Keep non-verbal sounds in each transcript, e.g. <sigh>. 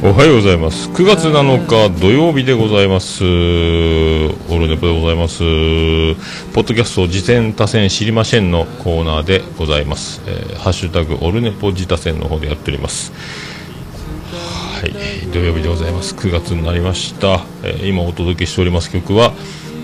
おはようございます。9月7日土曜日でございます。オルネポでございます。ポッドキャスト次戦多戦知りませんのコーナーでございます、えーハッシュタグオルネポ自他戦の方でやっております。はい。土曜日でございます。9月になりました、えー今お届けしております曲は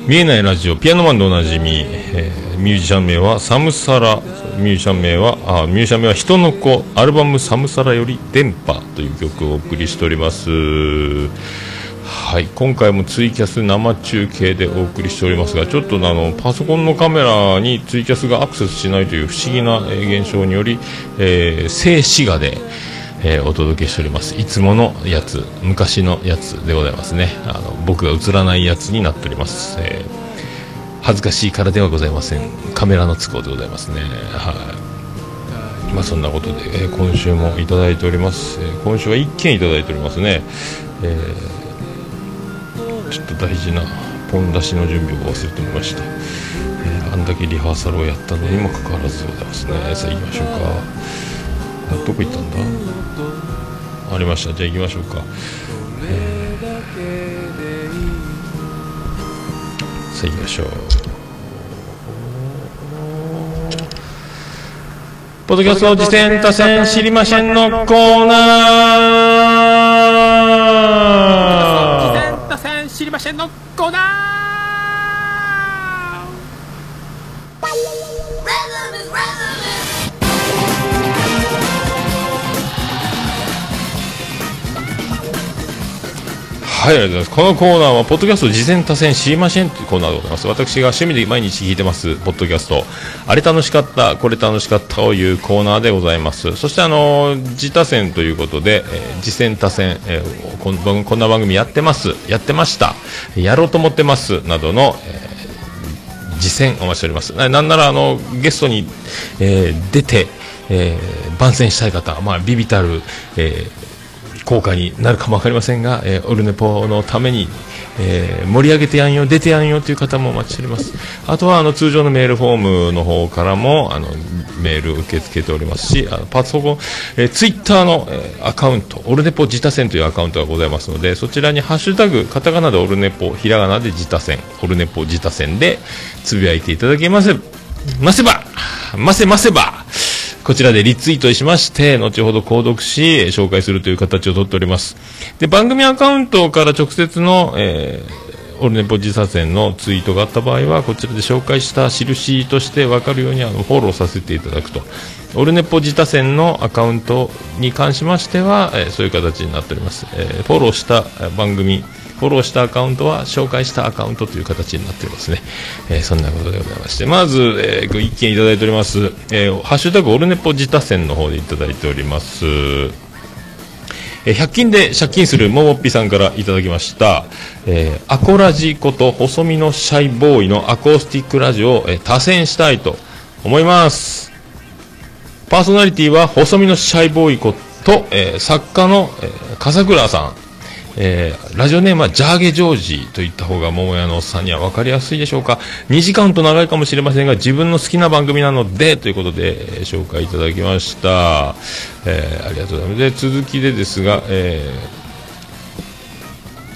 見えないラジオピアノマンでおなじみ、えーミュージシャン名はサムサラ。ミュージシャン名はあミュージシャン名は人の子。アルバムサムサラより電波。という曲をお送りしております。はい今回もツイキャス生中継でお送りしておりますがちょっとあのパソコンのカメラにツイキャスがアクセスしないという不思議な現象により、えー静止画でえーお届けしております。いつものやつ昔のやつでございますね。あの僕が映らないやつになっております、えー恥ずかしいからではございません。カメラの都合でございますね。はい。まあそんなことで、えー今週もいただいております、え今週は1件いただいておりますね、えーちょっと大事なポン出しの準備を忘れておりました、えあんだけリハーサルをやったのにもかかわらずでございますね。さあ行きましょうか。どこ行ったんだ？ありました。じゃあ行きましょうか、さあ行きましょう。ポッドキャスト次戦多戦知りませんのコーナー。打線知りませんのコーナー。はい、ありがとうございます。このコーナーは、ポッドキャスト事前多戦知りませんというコーナーでございます。私が趣味で毎日聞いてます、ポッドキャスト、あれ楽しかった、これ楽しかったというコーナーでございます。そして、あの、自他戦ということで、えー、次戦多戦、えーこんこんな番組やってます、やってました、やろうと思ってます、などの、えー実践お待ちしております。ななんならあのゲストに、えー出て、えー番宣したい方、まあビビたる、えー効果になるかもわかりませんが、えーオルネポのために、えー盛り上げてやんよ、出てやんよという方もお待ちしております。あとはあの通常のメールフォームの方からもあのメール受け付けておりますし、あのパソコン、えーツイッターの、えーアカウント、オルネポ自他戦というアカウントがございますので、そちらにハッシュタグ、カタカナでオルネポ、ひらがなで自他戦、オルネポ自他戦でつぶやいていただけませ、ませば、ませませば、こちらでリツイートしまして、後ほど購読し、紹介するという形をとっております。で、番組アカウントから直接の、えーオルネポ自サ戦のツイートがあった場合は、こちらで紹介した印として分かるようにあのフォローさせていただくと。オルネポ自他戦のアカウントに関しましては、えーそういう形になっております。えーフォローした番組、フォローしたアカウントは紹介したアカウントという形になっておりますね。えーそんなことでございまして、まず、えーご意見いただいております。えーハッシュタグオルネポ自他戦の方でいただいております。え100均で借金するももっぴさんからいただきました、えーアコラジこと細身のシャイボーイのアコースティックラジオを、えー多選したいと思います。パーソナリティは細身のシャイボーイこと、えー作家の、えー笠倉さん、えーラジオネームはジャーゲジョージといった方が桃屋のおっさんには分かりやすいでしょうか。2時間と長いかもしれませんが自分の好きな番組なのでということで、え紹介いただきました、えーありがとうございます。で続きでですが、えー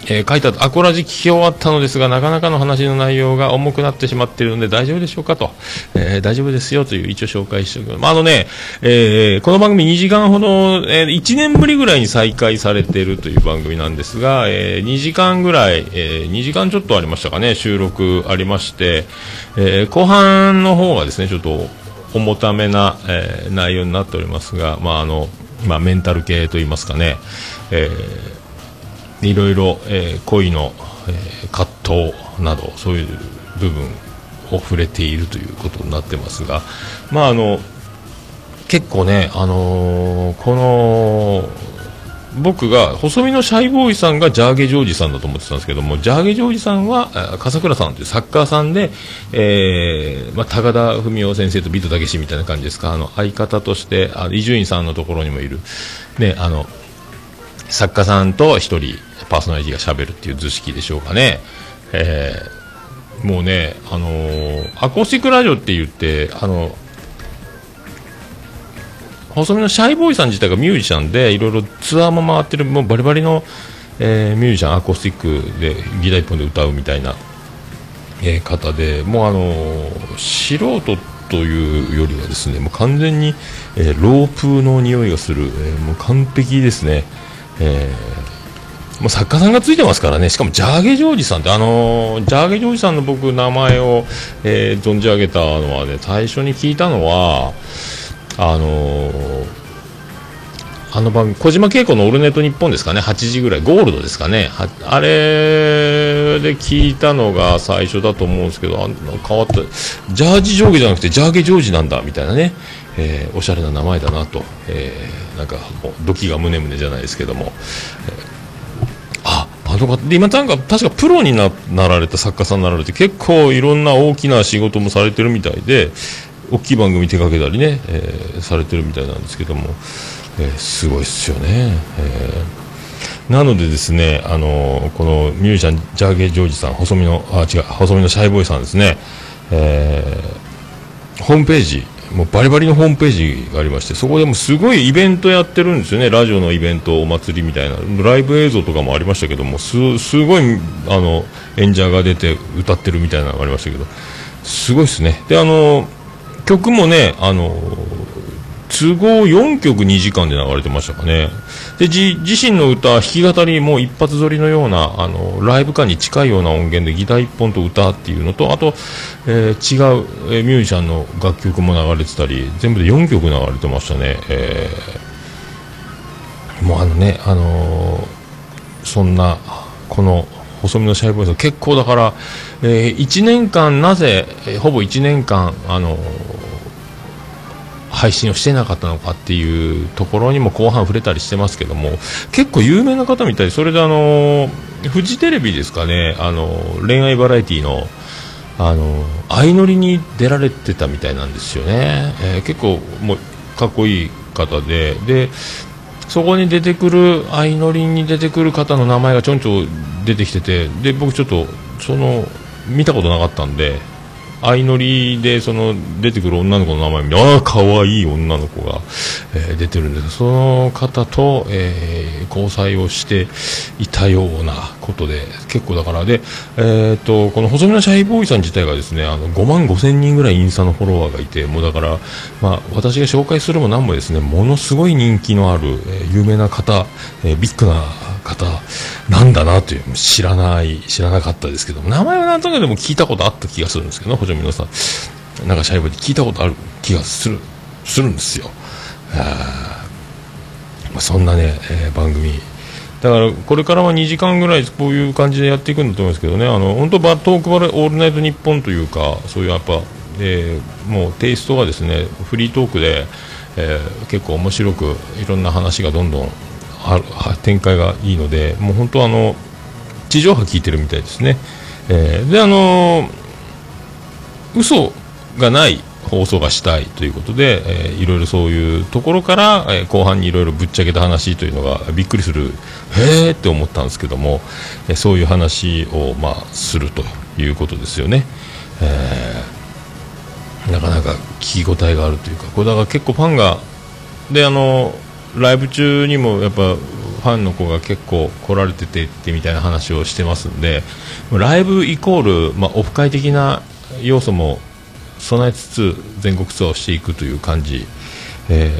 えー書いてあったアコラジ聞き終わったのですがなかなかの話の内容が重くなってしまっているので大丈夫でしょうかと、えー大丈夫ですよという一応紹介しておきます、まあ、あのね、えーこの番組2時間ほど、えー1年ぶりぐらいに再開されているという番組なんですが、えー2時間ぐらい、えー2時間ちょっとありましたかね収録ありまして、えー後半の方はですねちょっと重ためな、えー内容になっておりますが、まああのまあ、メンタル系といいますかね、えーいろいろ、えー恋の、えー葛藤などそういう部分を触れているということになってますが、まああの結構ね、あのーこの僕が細身のシャイボーイさんがジャーゲジョージさんだと思ってたんですけどもジャーゲジョージさんは笠倉さんというサッカーさんで、えーまあ、高田文夫先生とビートたけしみたいな感じですかあの相方として伊集院さんのところにもいる、ね、あの作家さんと一人パーソナリティがしゃべるっていう図式でしょうかね、えーもうね、あのーアコースティックラジオって言ってあの細身のシャイボーイさん自体がミュージシャンでいろいろツアーも回ってるもうバリバリの、えー、ミュージシャンアコースティックでギター一本で歌うみたいな、えー、方でもうあのー、素人というよりはですねもう完全に、えー、ロープの匂いがする、えー、もう完璧ですね、えー、もう作家さんがついてますからね。しかもジャーゲジョージさんってあのー、ジャーゲジョージさんの僕名前を、えー、存じ上げたのはね最初に聞いたのはあのーあの番組小島恵子の「オルネトニッポン」ですかね。8時ぐらいゴールドですかね。あれで聞いたのが最初だと思うんですけどあ変わった。ジャージ上下じゃなくてジャーゲジョージなんだみたいなね、えー、おしゃれな名前だなと、えー、なんかドキがムネムネじゃないですけども、えー、ああの方で今なんか確かプロになられた作家さんになられて結構いろんな大きな仕事もされてるみたいで大きい番組手掛けたりね、えー、されてるみたいなんですけども。えー、すごいっすよね、えー、なのでですね、あの、このミュージシャンジャーゲージョージさん細身のあ違う細身のシャイボーイさんですね、えー、ホームページもうバリバリのホームページがありましてそこでもすごいイベントやってるんですよね。ラジオのイベントお祭りみたいな。ライブ映像とかもありましたけどもすすごいあの演者が出て歌ってるみたいなのがありましたけどすごいですね。であの曲もねあの都合4曲2時間で流れてましたかね。で自身の歌弾き語りも一発撮りのようなあのライブ感に近いような音源でギター1本と歌っていうのとあと、えー、違う、えー、ミュージシャンの楽曲も流れてたり全部で4曲流れてましたね、えー、もうあのね、あのー、そんなこの細身のシャイボーイさん結構だから、えー、1年間なぜ、えー、ほぼ1年間あのー配信をしてなかったのかっていうところにも後半触れたりしてますけども結構有名な方みたいそれであのフジテレビですかねあの恋愛バラエティーのあの相乗りに出られてたみたいなんですよね、えー、結構もうかっこいい方ででそこに出てくる相乗りに出てくる方の名前がちょんちょん出てきててで僕ちょっとその見たことなかったんで相乗りでその出てくる女の子の名前見てああ可愛い女の子が、えー、出てるんです。その方と、えー、交際をしていたようなことで結構だからで、えーと、この細身のシャイボーイさん自体がですねあの5万5千人ぐらいインスタのフォロワーがいてもうだから、まあ、私が紹介するも何もですねものすごい人気のある、えー、有名な方、えー、ビッグな方なんだなという知らない知らなかったですけど名前はなんとなくでも聞いたことあった気がするんですけど、ね、補助皆さんなんかシャイボで聞いたことある？気がする。するんですよ。あ、まあ、そんなね、えー、番組。だからこれからは2時間ぐらいこういう感じでやっていくんだと思いますけどね。あの本当バトークバレオールナイトニッポンというかそういうやっぱ、えー、もうテイストがですねフリートークで、えー、結構面白くいろんな話がどんどん展開がいいのでもう本当あの地上波聞いてるみたいですね、えー、であの嘘がない放送がしたいということで、えー、いろいろそういうところから、えー、後半にいろいろぶっちゃけた話というのがびっくりするへえって思ったんですけども、えー、そういう話を、まあ、するということですよね、えー、なかなか聞き応えがあるというかこれだから結構ファンがであのライブ中にもやっぱファンの子が結構来られててってみたいな話をしてますんでライブイコール、まあ、オフ会的な要素も備えつつ全国ツアーをしていくという感じ、え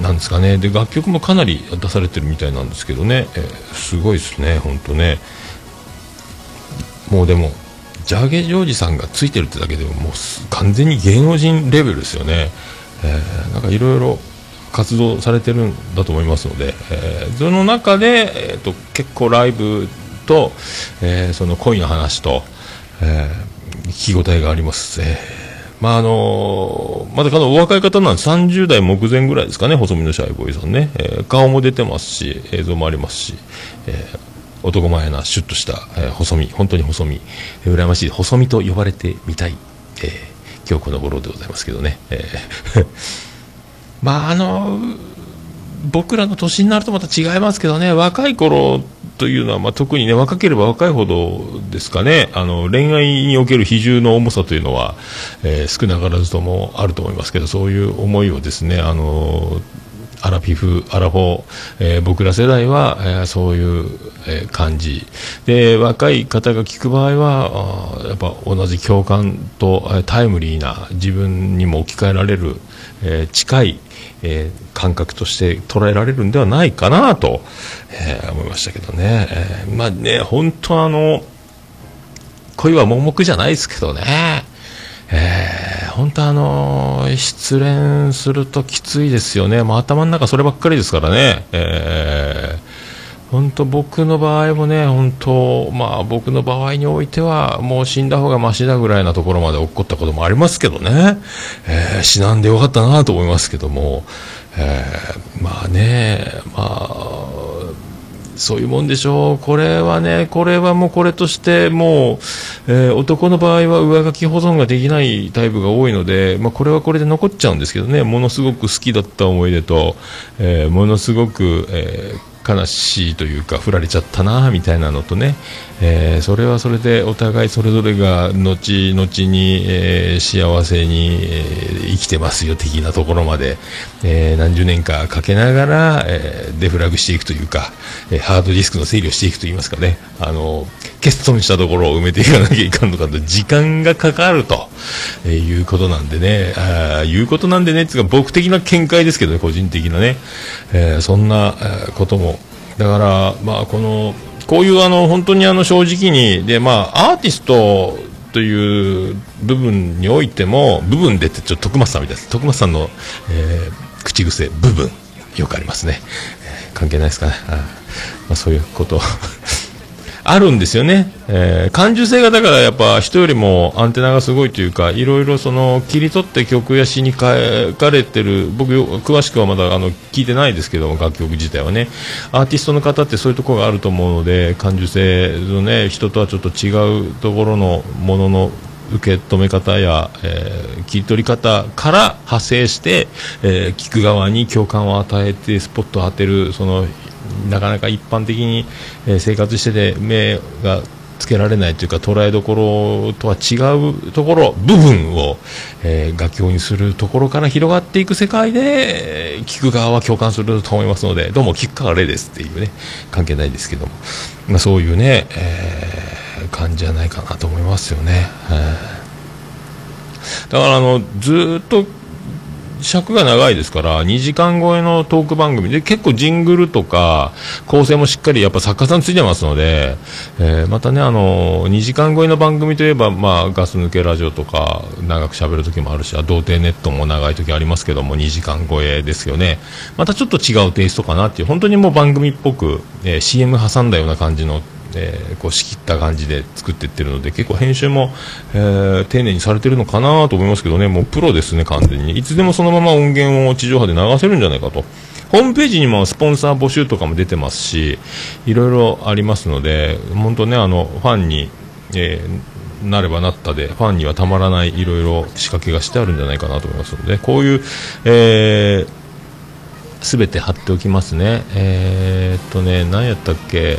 ー、なんですかね。で楽曲もかなり出されてるみたいなんですけどね、えー、すごいですね、本当ね。もうでもジャーゲージョージさんがついてるってだけでももう完全に芸能人レベルですよね、えー、なんかいろいろ活動されてるんだと思いますので、えー、その中で、えーと、結構ライブと、えー、その恋の話と、えー、聞き応えがあります、えー、まああのー、まだかのお若い方なんで30代目前ぐらいですかね細身のシャイボーイさんね、えー、顔も出てますし映像もありますし、えー、男前なシュッとした、えー、細身本当に細身、えー、羨ましい細身と呼ばれてみたい、えー、今日この頃でございますけどね、えー <laughs> まああの僕らの年になるとまた違いますけどね、若い頃というのは、まあ、特にね、若ければ若いほどですかね、あの、恋愛における比重の重さというのは、えー、少なからずともあると思いますけど、そういう思いをですね、あのアラフィフ、アラフォー、えー、僕ら世代は、えー、そういう、えー、感じ。で若い方が聞く場合はあやっぱ同じ共感と、えー、タイムリーな自分にも置き換えられる、えー、近い、えー、感覚として捉えられるんではないかなと、えー、思いましたけどね、えー、まあね本当あの恋は盲目じゃないですけどね。えー、本当あの、失恋するときついですよね、まあ、頭の中そればっかりですからね、えー、本当僕の場合もね、本当、まあ、僕の場合においては、もう死んだ方がましだぐらいなところまで起こったこともありますけどね、えー、死なんでよかったなと思いますけども、えー、まあね、まあ、そういうもんでしょう、これはね、これはもうこれとして、もう、えー、男の場合は上書き保存ができないタイプが多いので、まあ、これはこれで残っちゃうんですけどね、ものすごく好きだった思い出と、えー、ものすごく、えー悲しいというか振られちゃったなみたいなのとね、えー、それはそれでお互いそれぞれが後々に、えー、幸せに、えー、生きてますよ的なところまで、え何十年かかけながら、えデフラグしていくというか、えハードディスクの整理をしていくといいますかね。あの欠損したところを埋めていかなきゃいかんのかと時間がかかると、えいうことなんでね。あいうことなんでねつか僕的な見解ですけどね個人的なね、えそんなことも。だから、まあ、このこういうあの本当にあの正直にで、まあ、アーティストという部分においても部分でってちょっと徳松さんみたいです。徳松さんの、えー、口癖部分よくありますね、えー、関係ないですかね。あ、まあ、そういうことあるんですよね、えー、感受性がだからやっぱ人よりもアンテナがすごいというかいろいろその切り取って曲や詩に書かれてる僕詳しくはまだあの聞いてないですけど楽曲自体はね。アーティストの方ってそういうところがあると思うので感受性のね人とはちょっと違うところのものの受け止め方や、えー、切り取り方から派生して、えー、聞く側に共感を与えてスポットを当てるそのなかなか一般的に、生活してて目がつけられないというか捉えどころとは違うところ部分を、えー、楽曲にするところから広がっていく世界で聞く側は共感すると思いますのでどうも聞くから例ですっていうね関係ないですけども、まあ、そういうね、えー、感じじゃないかなと思いますよね。えー、だからあのずっと尺が長いですから2時間超えのトーク番組。で結構ジングルとか構成もしっかりやっぱ作家さんついてますので、えー、またねあの2時間超えの番組といえば、まあ、ガス抜けラジオとか長く喋る時もあるし童貞ネットも長い時ありますけども2時間超えですよね。またちょっと違うテイストかなっていう本当にもう番組っぽく、えー、CM 挟んだような感じのえー、こう仕切った感じで作っていってるので結構編集も、えー、丁寧にされてるのかなと思いますけどね。もうプロですね、完全に。いつでもそのまま音源を地上波で流せるんじゃないかと。ホームページにもスポンサー募集とかも出てますしいろいろありますので本当ねあのファンに、えー、なればなったでファンにはたまらないいろいろ仕掛けがしてあるんじゃないかなと思いますのでこういう、えー、全て貼っておきますね。えー、っとね、何やったっけ、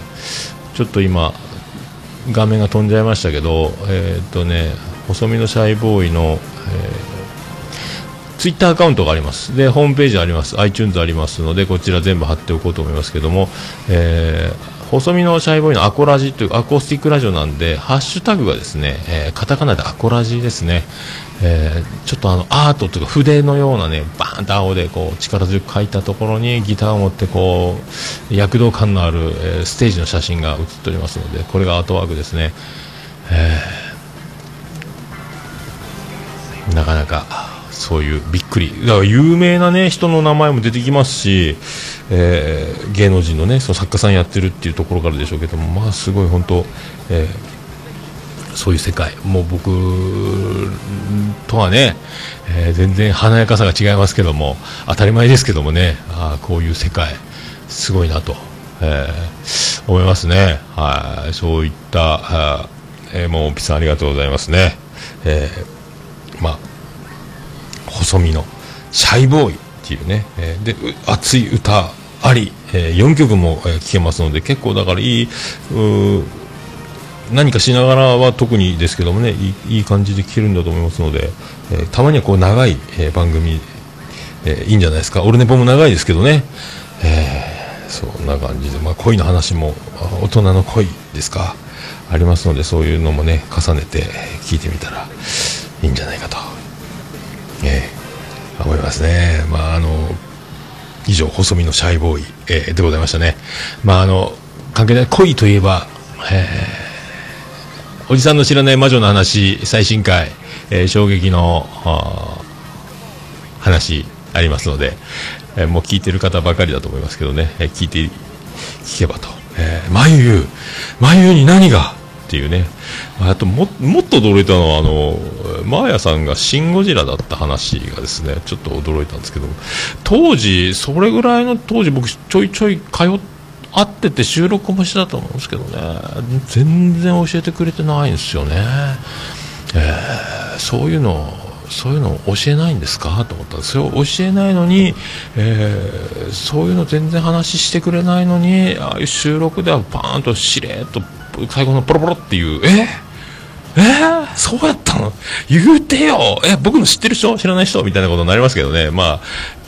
ちょっと今画面が飛んじゃいましたけど、えー、っとね、細身のシャイボーイの、えー、ツイッターアカウントがあります。で、ホームページあります。iTunes ありますので、こちら全部貼っておこうと思いますけども、えー、細身のシャイボーイのアコラジというアコースティックラジオなんで、ハッシュタグがですね、えー、カタカナでアコラジですね。えー、ちょっとあのアートというか筆のようなねバーンと青でこう力強く描いたところにギターを持ってこう躍動感のある、えー、ステージの写真が写っておりますのでこれがアートワークですね、えー、なかなかそういうびっくり。だから有名なね人の名前も出てきますし、えー、芸能人のねその作家さんやってるっていうところからでしょうけどもまあすごい本当、えーそういう世界。もう僕とはね、えー、全然華やかさが違いますけども当たり前ですけどもねあこういう世界すごいなと、えー、思いますね。はい。そういったえー、もうピさんありがとうございますね。えー、まあ細身のシャイボーイっていうね、えーで熱い歌あり、え4曲も、えー聴けますので結構だからいい何かしながらは特にですけどもねいいいい感じで聴けるんだと思いますので、えーたまにはこう長い、えー番組、えーいいんじゃないですか。オルネポも長いですけどね、えーそんな感じで、まあ、恋の話も大人の恋ですか。ありますのでそういうのもね重ねて聞いてみたらいいんじゃないかと、えー思いますね。まああの以上細身のシャイボーイ、えーでございましたね。まああの関係ない恋といえば、えーおじさんの知らない魔女の話最新回、えー衝撃の話ありますので、えーもう聞いてる方ばかりだと思いますけどね、えー聞いて聞けばと、えー、眉眉に何がっていうね。あとももっと驚いたのはあのマーヤさんが「シン・ゴジラ」だった話がですねちょっと驚いたんですけど当時それぐらいの当時僕ちょいちょい通っ会ってて収録もしてたと思うんですけどね。全然教えてくれてないんですよね、えーそういうのそういうの教えないんですか？と思ったんです。よ教えないのに、えーそういうの全然話してくれないのにああいう収録ではバーンとしれっと最後のポロポロっていう。え？え？ー、そうやったの？言うてよ。え僕の知ってる人？知らない人？みたいなことになりますけどね。まあ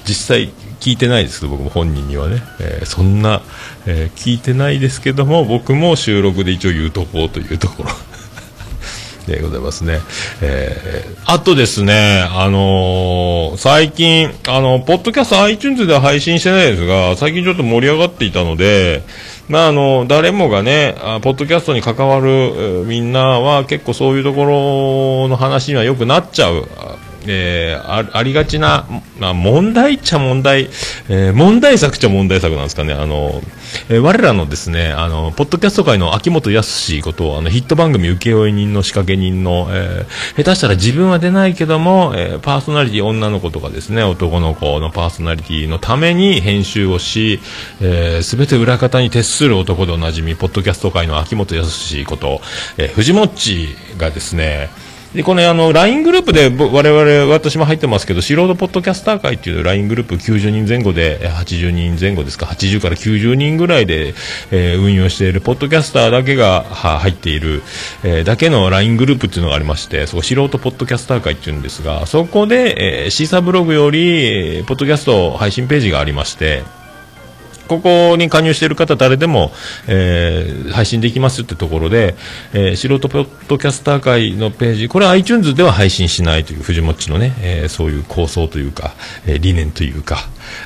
実際聞いてないですけど僕も本人にはね、えーそんな、えー聞いてないですけども僕も収録で一応言うとこうというところ。<laughs> でございますね。えーあとですね、あのー最近、あの、ポッドキャスト iTunes では配信してないですが、最近ちょっと盛り上がっていたので、まあ、あの、誰もがね、ポッドキャストに関わる、みんなは結構そういうところの話にはよくなっちゃう。あえーあありがちな、まあ、問題っちゃ問題、えー問題作っちゃ問題作なんですかね。あの、えー我らのですね、あの、ポッドキャスト界の秋元康こと、あの、ヒット番組請負人の仕掛け人の、えー下手したら自分は出ないけども、えーパーソナリティ女の子とかですね、男の子のパーソナリティのために編集をし、えー、全て裏方に徹する男でおなじみ、ポッドキャスト界の秋元康こと、えー藤もっちがですね、で、このあの、LINE グループで、我々、私も入ってますけど、素人ポッドキャスター会っていう LINE グループ90人前後で、80人前後ですか、80から90人ぐらいで、えー運用している、ポッドキャスターだけがは入っている、えーだけの LINE グループっていうのがありまして、そこ素人ポッドキャスター会っていうんですが、そこで、えーシーサーブログより、ポッドキャスト配信ページがありまして、ここに加入している方誰でも、えー配信できますってところで、えー素人ポッドキャスター会のページ、これは iTunes では配信しないという藤もっちのね、えーそういう構想というか、えー理念というか、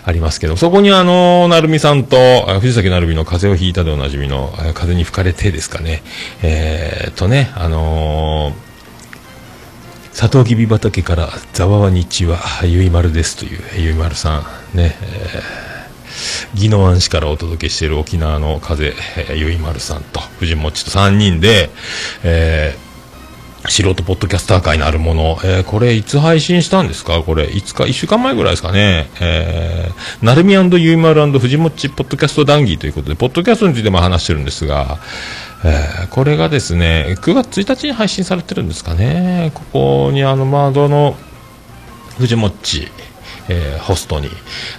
ありますけど、そこにあの、なるみさんと、藤崎なるみの風邪をひいたでおなじみの、風に吹かれてですかね、えーとね、あのーサトウキビ畑からざわわ日はゆいまるですというゆいまるさんね、えー宜野湾市からお届けしている沖縄の風、えーゆいまるさんと藤もっちと3人で、えー素人ポッドキャスター会のあるもの、えーこれいつ配信したんですか？これ、いつか、1週間前ぐらいですかね。えー、なるみゆいまる藤もっちポッドキャスト談義ということで、ポッドキャストについても話してるんですが、えーこれがですね、9月1日に配信されてるんですかね。ここにあの、まあ、どの、藤もっち、えーホストに、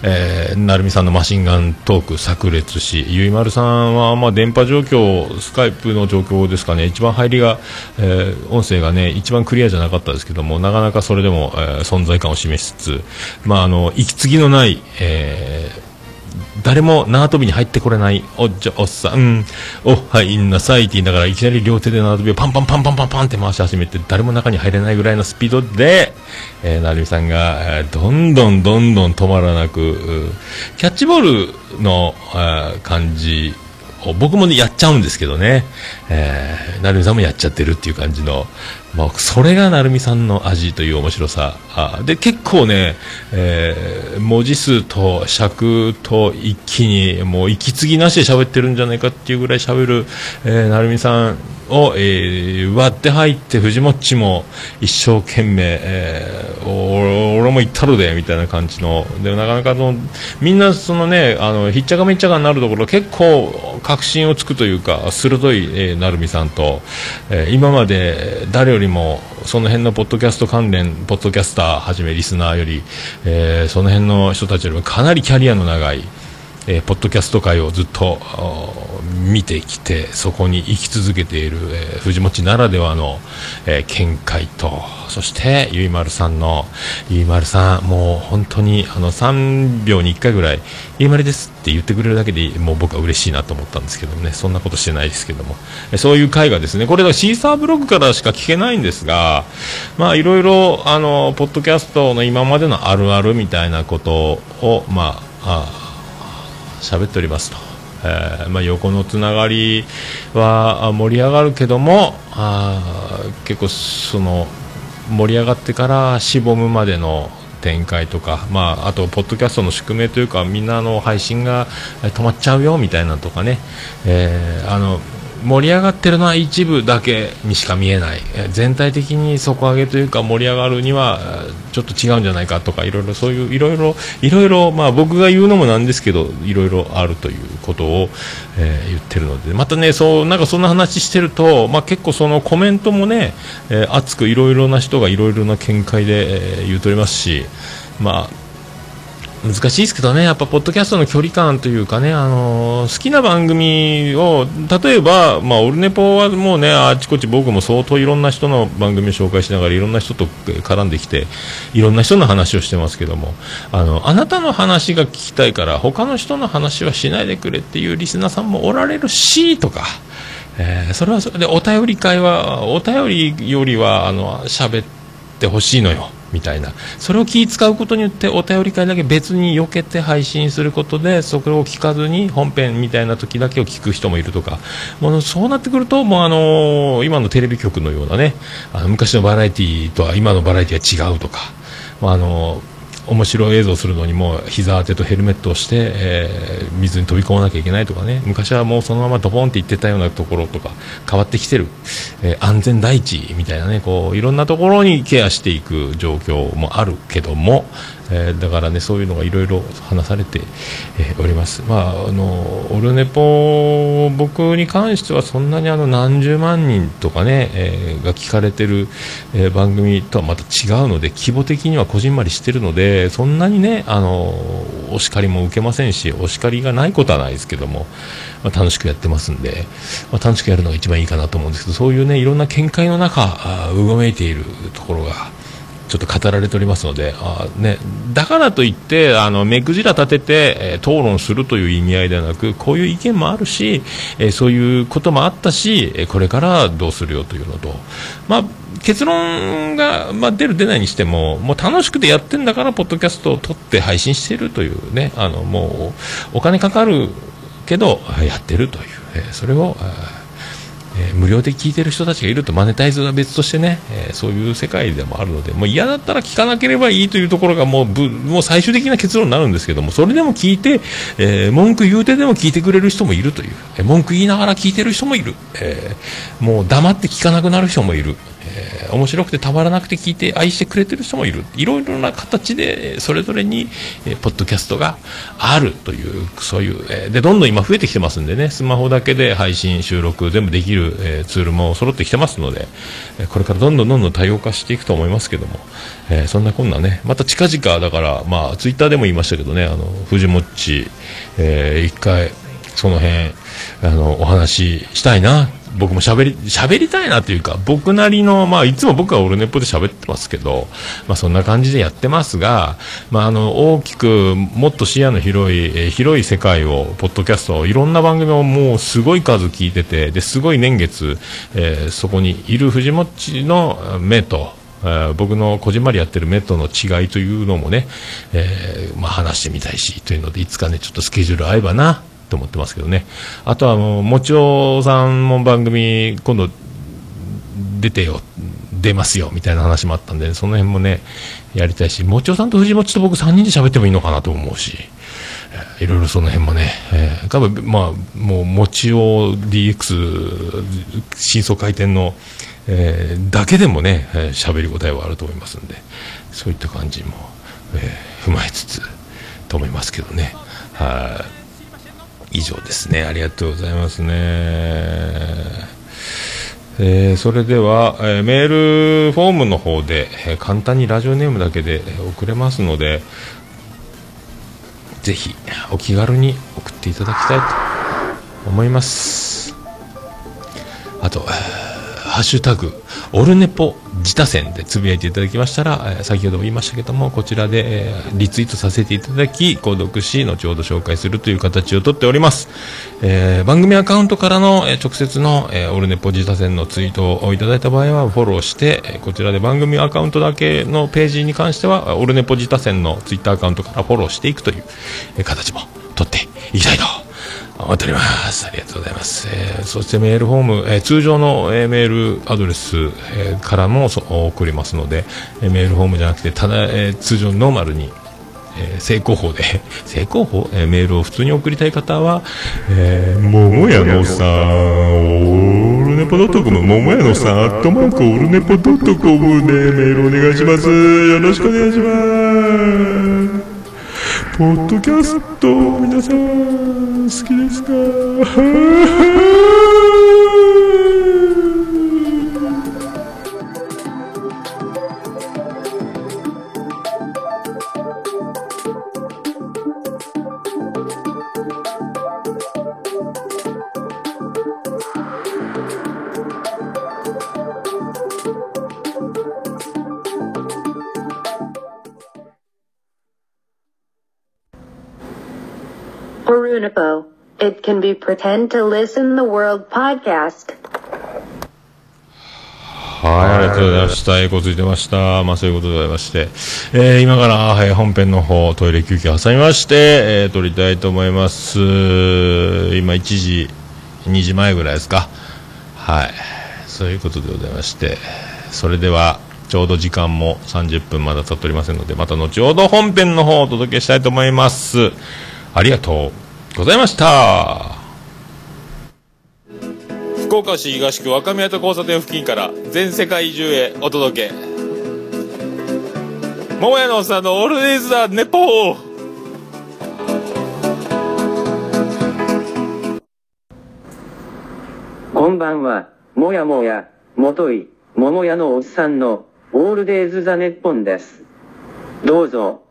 えー、成美さんのマシンガントーク炸裂し、ゆいまるさんは、まあ、電波状況、スカイプの状況ですかね、一番入りが、えー音声がね、一番クリアじゃなかったですけども、なかなかそれでも、えー存在感を示しつつ、まあ、あの、息継ぎのない、えー誰も縄跳びに入ってこれない。おっちょおっさん、うん、おはいんなさいって言いながらいきなり両手で縄跳びをパンパンパンパンパンパンって回し始めて誰も中に入れないぐらいのスピードで、えー、成美さんが、えーどんどんどんどん止まらなくキャッチボールの、えー感じ僕もねやっちゃうんですけどね、えー、成美さんもやっちゃってるっていう感じの、まあ、それが成美さんの味という面白さ。あで結構ね、えー文字数と尺と一気にもう息継ぎなしで喋ってるんじゃないかっていうぐらい喋る、えー、成美さんを、えー割って入って藤もっちも一生懸命、えー、俺も行ったるでみたいな感じの。でなかなかのみんなそのねあのひっちゃかめっちゃかになるところ結構確信をつくというか鋭い、えー、成美さんと、えー、今まで誰よりもその辺のポッドキャスト関連ポッドキャスターはじめリスナーより、えー、その辺の人たちよりもかなりキャリアの長いえー、ポッドキャスト界をずっと見てきてそこに生き続けている、えー、藤持ならではの、えー、見解とそしてゆいまるさんのゆいまるさんもう本当にあの3秒に1回ぐらいゆいまるですって言ってくれるだけでもう僕は嬉しいなと思ったんですけどねそんなことしてないですけども、えそういう回がですねこれはシーサーブログからしか聞けないんですがまあいろいろあのポッドキャストの今までのあるあるみたいなことをまああ喋っておりますと、えー、まあ、横のつながりは盛り上がるけどもあ結構その盛り上がってからしぼむまでの展開とか、まあ、あと、ポッドキャストの宿命というかみんなの配信が止まっちゃうよみたいなとかね、えー、あの盛り上がってるのは一部だけにしか見えない。全体的に底上げというか盛り上がるにはちょっと違うんじゃないかとかいろいろそういういろいろいろいろまあ僕が言うのもなんですけどいろいろあるということを、えー、言ってるので。またねそうなんかそんな話してると、まあ、結構そのコメントもね、えー、熱くいろいろな人がいろいろな見解で、えー、言うとりますしまあ難しいですけどね、やっぱポッドキャストの距離感というかね、あのー、好きな番組を、例えば、まあ、オルネポはもうね、あちこち僕も相当いろんな人の番組を紹介しながら、いろんな人と絡んできて、いろんな人の話をしてますけども、あの、あなたの話が聞きたいから、他の人の話はしないでくれっていうリスナーさんもおられるし、とか、えー、それはそれで、お便り会は、お便りよりは、あの、喋ってほしいのよ。みたいな。それを気使うことによってお便り会だけ別に避けて配信することでそれを聞かずに本編みたいな時だけを聞く人もいるとか。もうそうなってくるともうあの今のテレビ局のようなねあの昔のバラエティーとは今のバラエティーは違うとか、あの面白い映像するのにも膝当てとヘルメットをして、えー、水に飛び込まなきゃいけないとかね。昔はもうそのままドボンって行ってたようなところとか変わってきてる、えー、安全第一みたいなねこういろんなところにケアしていく状況もあるけども、えー、だからねそういうのがいろいろ話されて、えー、おります。まああのオルネポ僕に関してはそんなにあの何十万人とかね、えー、が聞かれてる、え番組とはまた違うので規模的にはこじんまりしてるのでそんなにねあのお叱りも受けませんしお叱りがないことはないですけども、まあ、楽しくやってますんで、まあ、楽しくやるのが一番いいかなと思うんですけどそういうねいろんな見解の中うごめいているところが。ちょっと語られておりますので、あね、だからといって、あの、目くじら立てて、えー、討論するという意味合いではなく、こういう意見もあるし、えー、そういうこともあったし、えこれからどうするよというのと、まあ、結論が、まあ、出る出ないにしても、もう楽しくてやってんだから、ポッドキャストを撮って配信しているというね、あの、もう、お金かかるけど、やってるという、えー、それを、えー、無料で聞いてる人たちがいるとマネタイズは別としてね、えー、そういう世界でもあるのでもう嫌だったら聞かなければいいというところがもうもう最終的な結論になるんですけどもそれでも聞いて、えー、文句言うてでも聞いてくれる人もいるという、え文句言いながら聞いてる人もいる、えもう黙って聞かなくなる人もいる、え面白くてたまらなくて聞いて愛してくれてる人もいる。いろいろな形でそれぞれに、ポッドキャストがあるというそういう、でどんどん今増えてきてますんでね。スマホだけで配信収録全部できる、えー、ツールも揃ってきてますので、これからどんどんどんどん多様化していくと思いますけども、えそんなこんなね。また近々だからまあツイッターでも言いましたけどね。あの藤もっち、え一回その辺あのお話ししたいな僕も喋り、喋りたいなというか、僕なりの、まあ、いつも僕はオルネポで喋ってますけど、まあ、そんな感じでやってますが、まあ、あの、大きく、もっと視野の広い、えー、広い世界を、ポッドキャスト、いろんな番組をもうすごい数聞いてて、で、すごい年月、えー、そこにいる藤もっちの目と、僕のこじんまりやってる目との違いというのもね、えー、まあ、話してみたいし、というので、いつかね、ちょっとスケジュール合えばな、と思ってますけどね。あとはもう、もちおさんも番組、今度、出てよ、出ますよ、みたいな話もあったんで、その辺もね、やりたいし、もちおさんと藤本と僕3人で喋ってもいいのかなと思うし、いろいろその辺もね、えー、多分、まあ、もう、もちお DX、真相回転の、えー、だけでもね、喋、えー、り応えはあると思いますんで、そういった感じも。えー、踏まえつつと思いますけどねはい以上ですね。ありがとうございますね。えー、それでは、えー、メールフォームの方で、えー、簡単にラジオネームだけで送れますのでぜひお気軽に送っていただきたいと思います。あとハッシュタグオルネポ自他戦でつぶやいていただきましたら、え、先ほども言いましたけどもこちらで、え、リツイートさせていただき購読し後ほど紹介するという形をとっております、えー、番組アカウントからの、え、直接の、え、オルネポ自他戦のツイートをいただいた場合はフォローして、え、こちらで番組アカウントだけのページに関してはオルネポ自他戦のツイッターアカウントからフォローしていくという、え、形もとっていきたいと思っております。ありがとうございます。えー、そしてメールフォーム、えー、通常の、えー、メールアドレス、えー、からも送りますので、えー、メールフォームじゃなくて、ただ、えー、通常ノーマルに、えー、正攻法で、<laughs> 正攻法、えー、メールを普通に送りたい方は、えー、桃屋のさん、オールネポドットコム、桃屋のさん、アットマークオールネポドットコムでメールお願いします。よろしくお願いします。ポッドキャスト皆さん好きですか？It can be pretend to listen the world podcast. はい、ありがとうございました。エコついてました。まあそういうことでございまして、えー、今から、えー、本編の方、トイレ休憩挟みまして、えー、撮りたいと思います。今1時、2時前ぐらいですか。はい。そういうことでございまして、それでは、ちょうど時間も30分まだ経っておりませんので、また後ほど本編の方をお届けしたいと思います。ありがとう。ございました福岡市東区若宮と交差点付近から全世界中へお届け桃屋のおっさんのオールディーズ・ザ・ネポーこんばんは、もやもや、もとい、桃屋のおっさんの、オールデイズ・ザ・ネッポンです。どうぞ。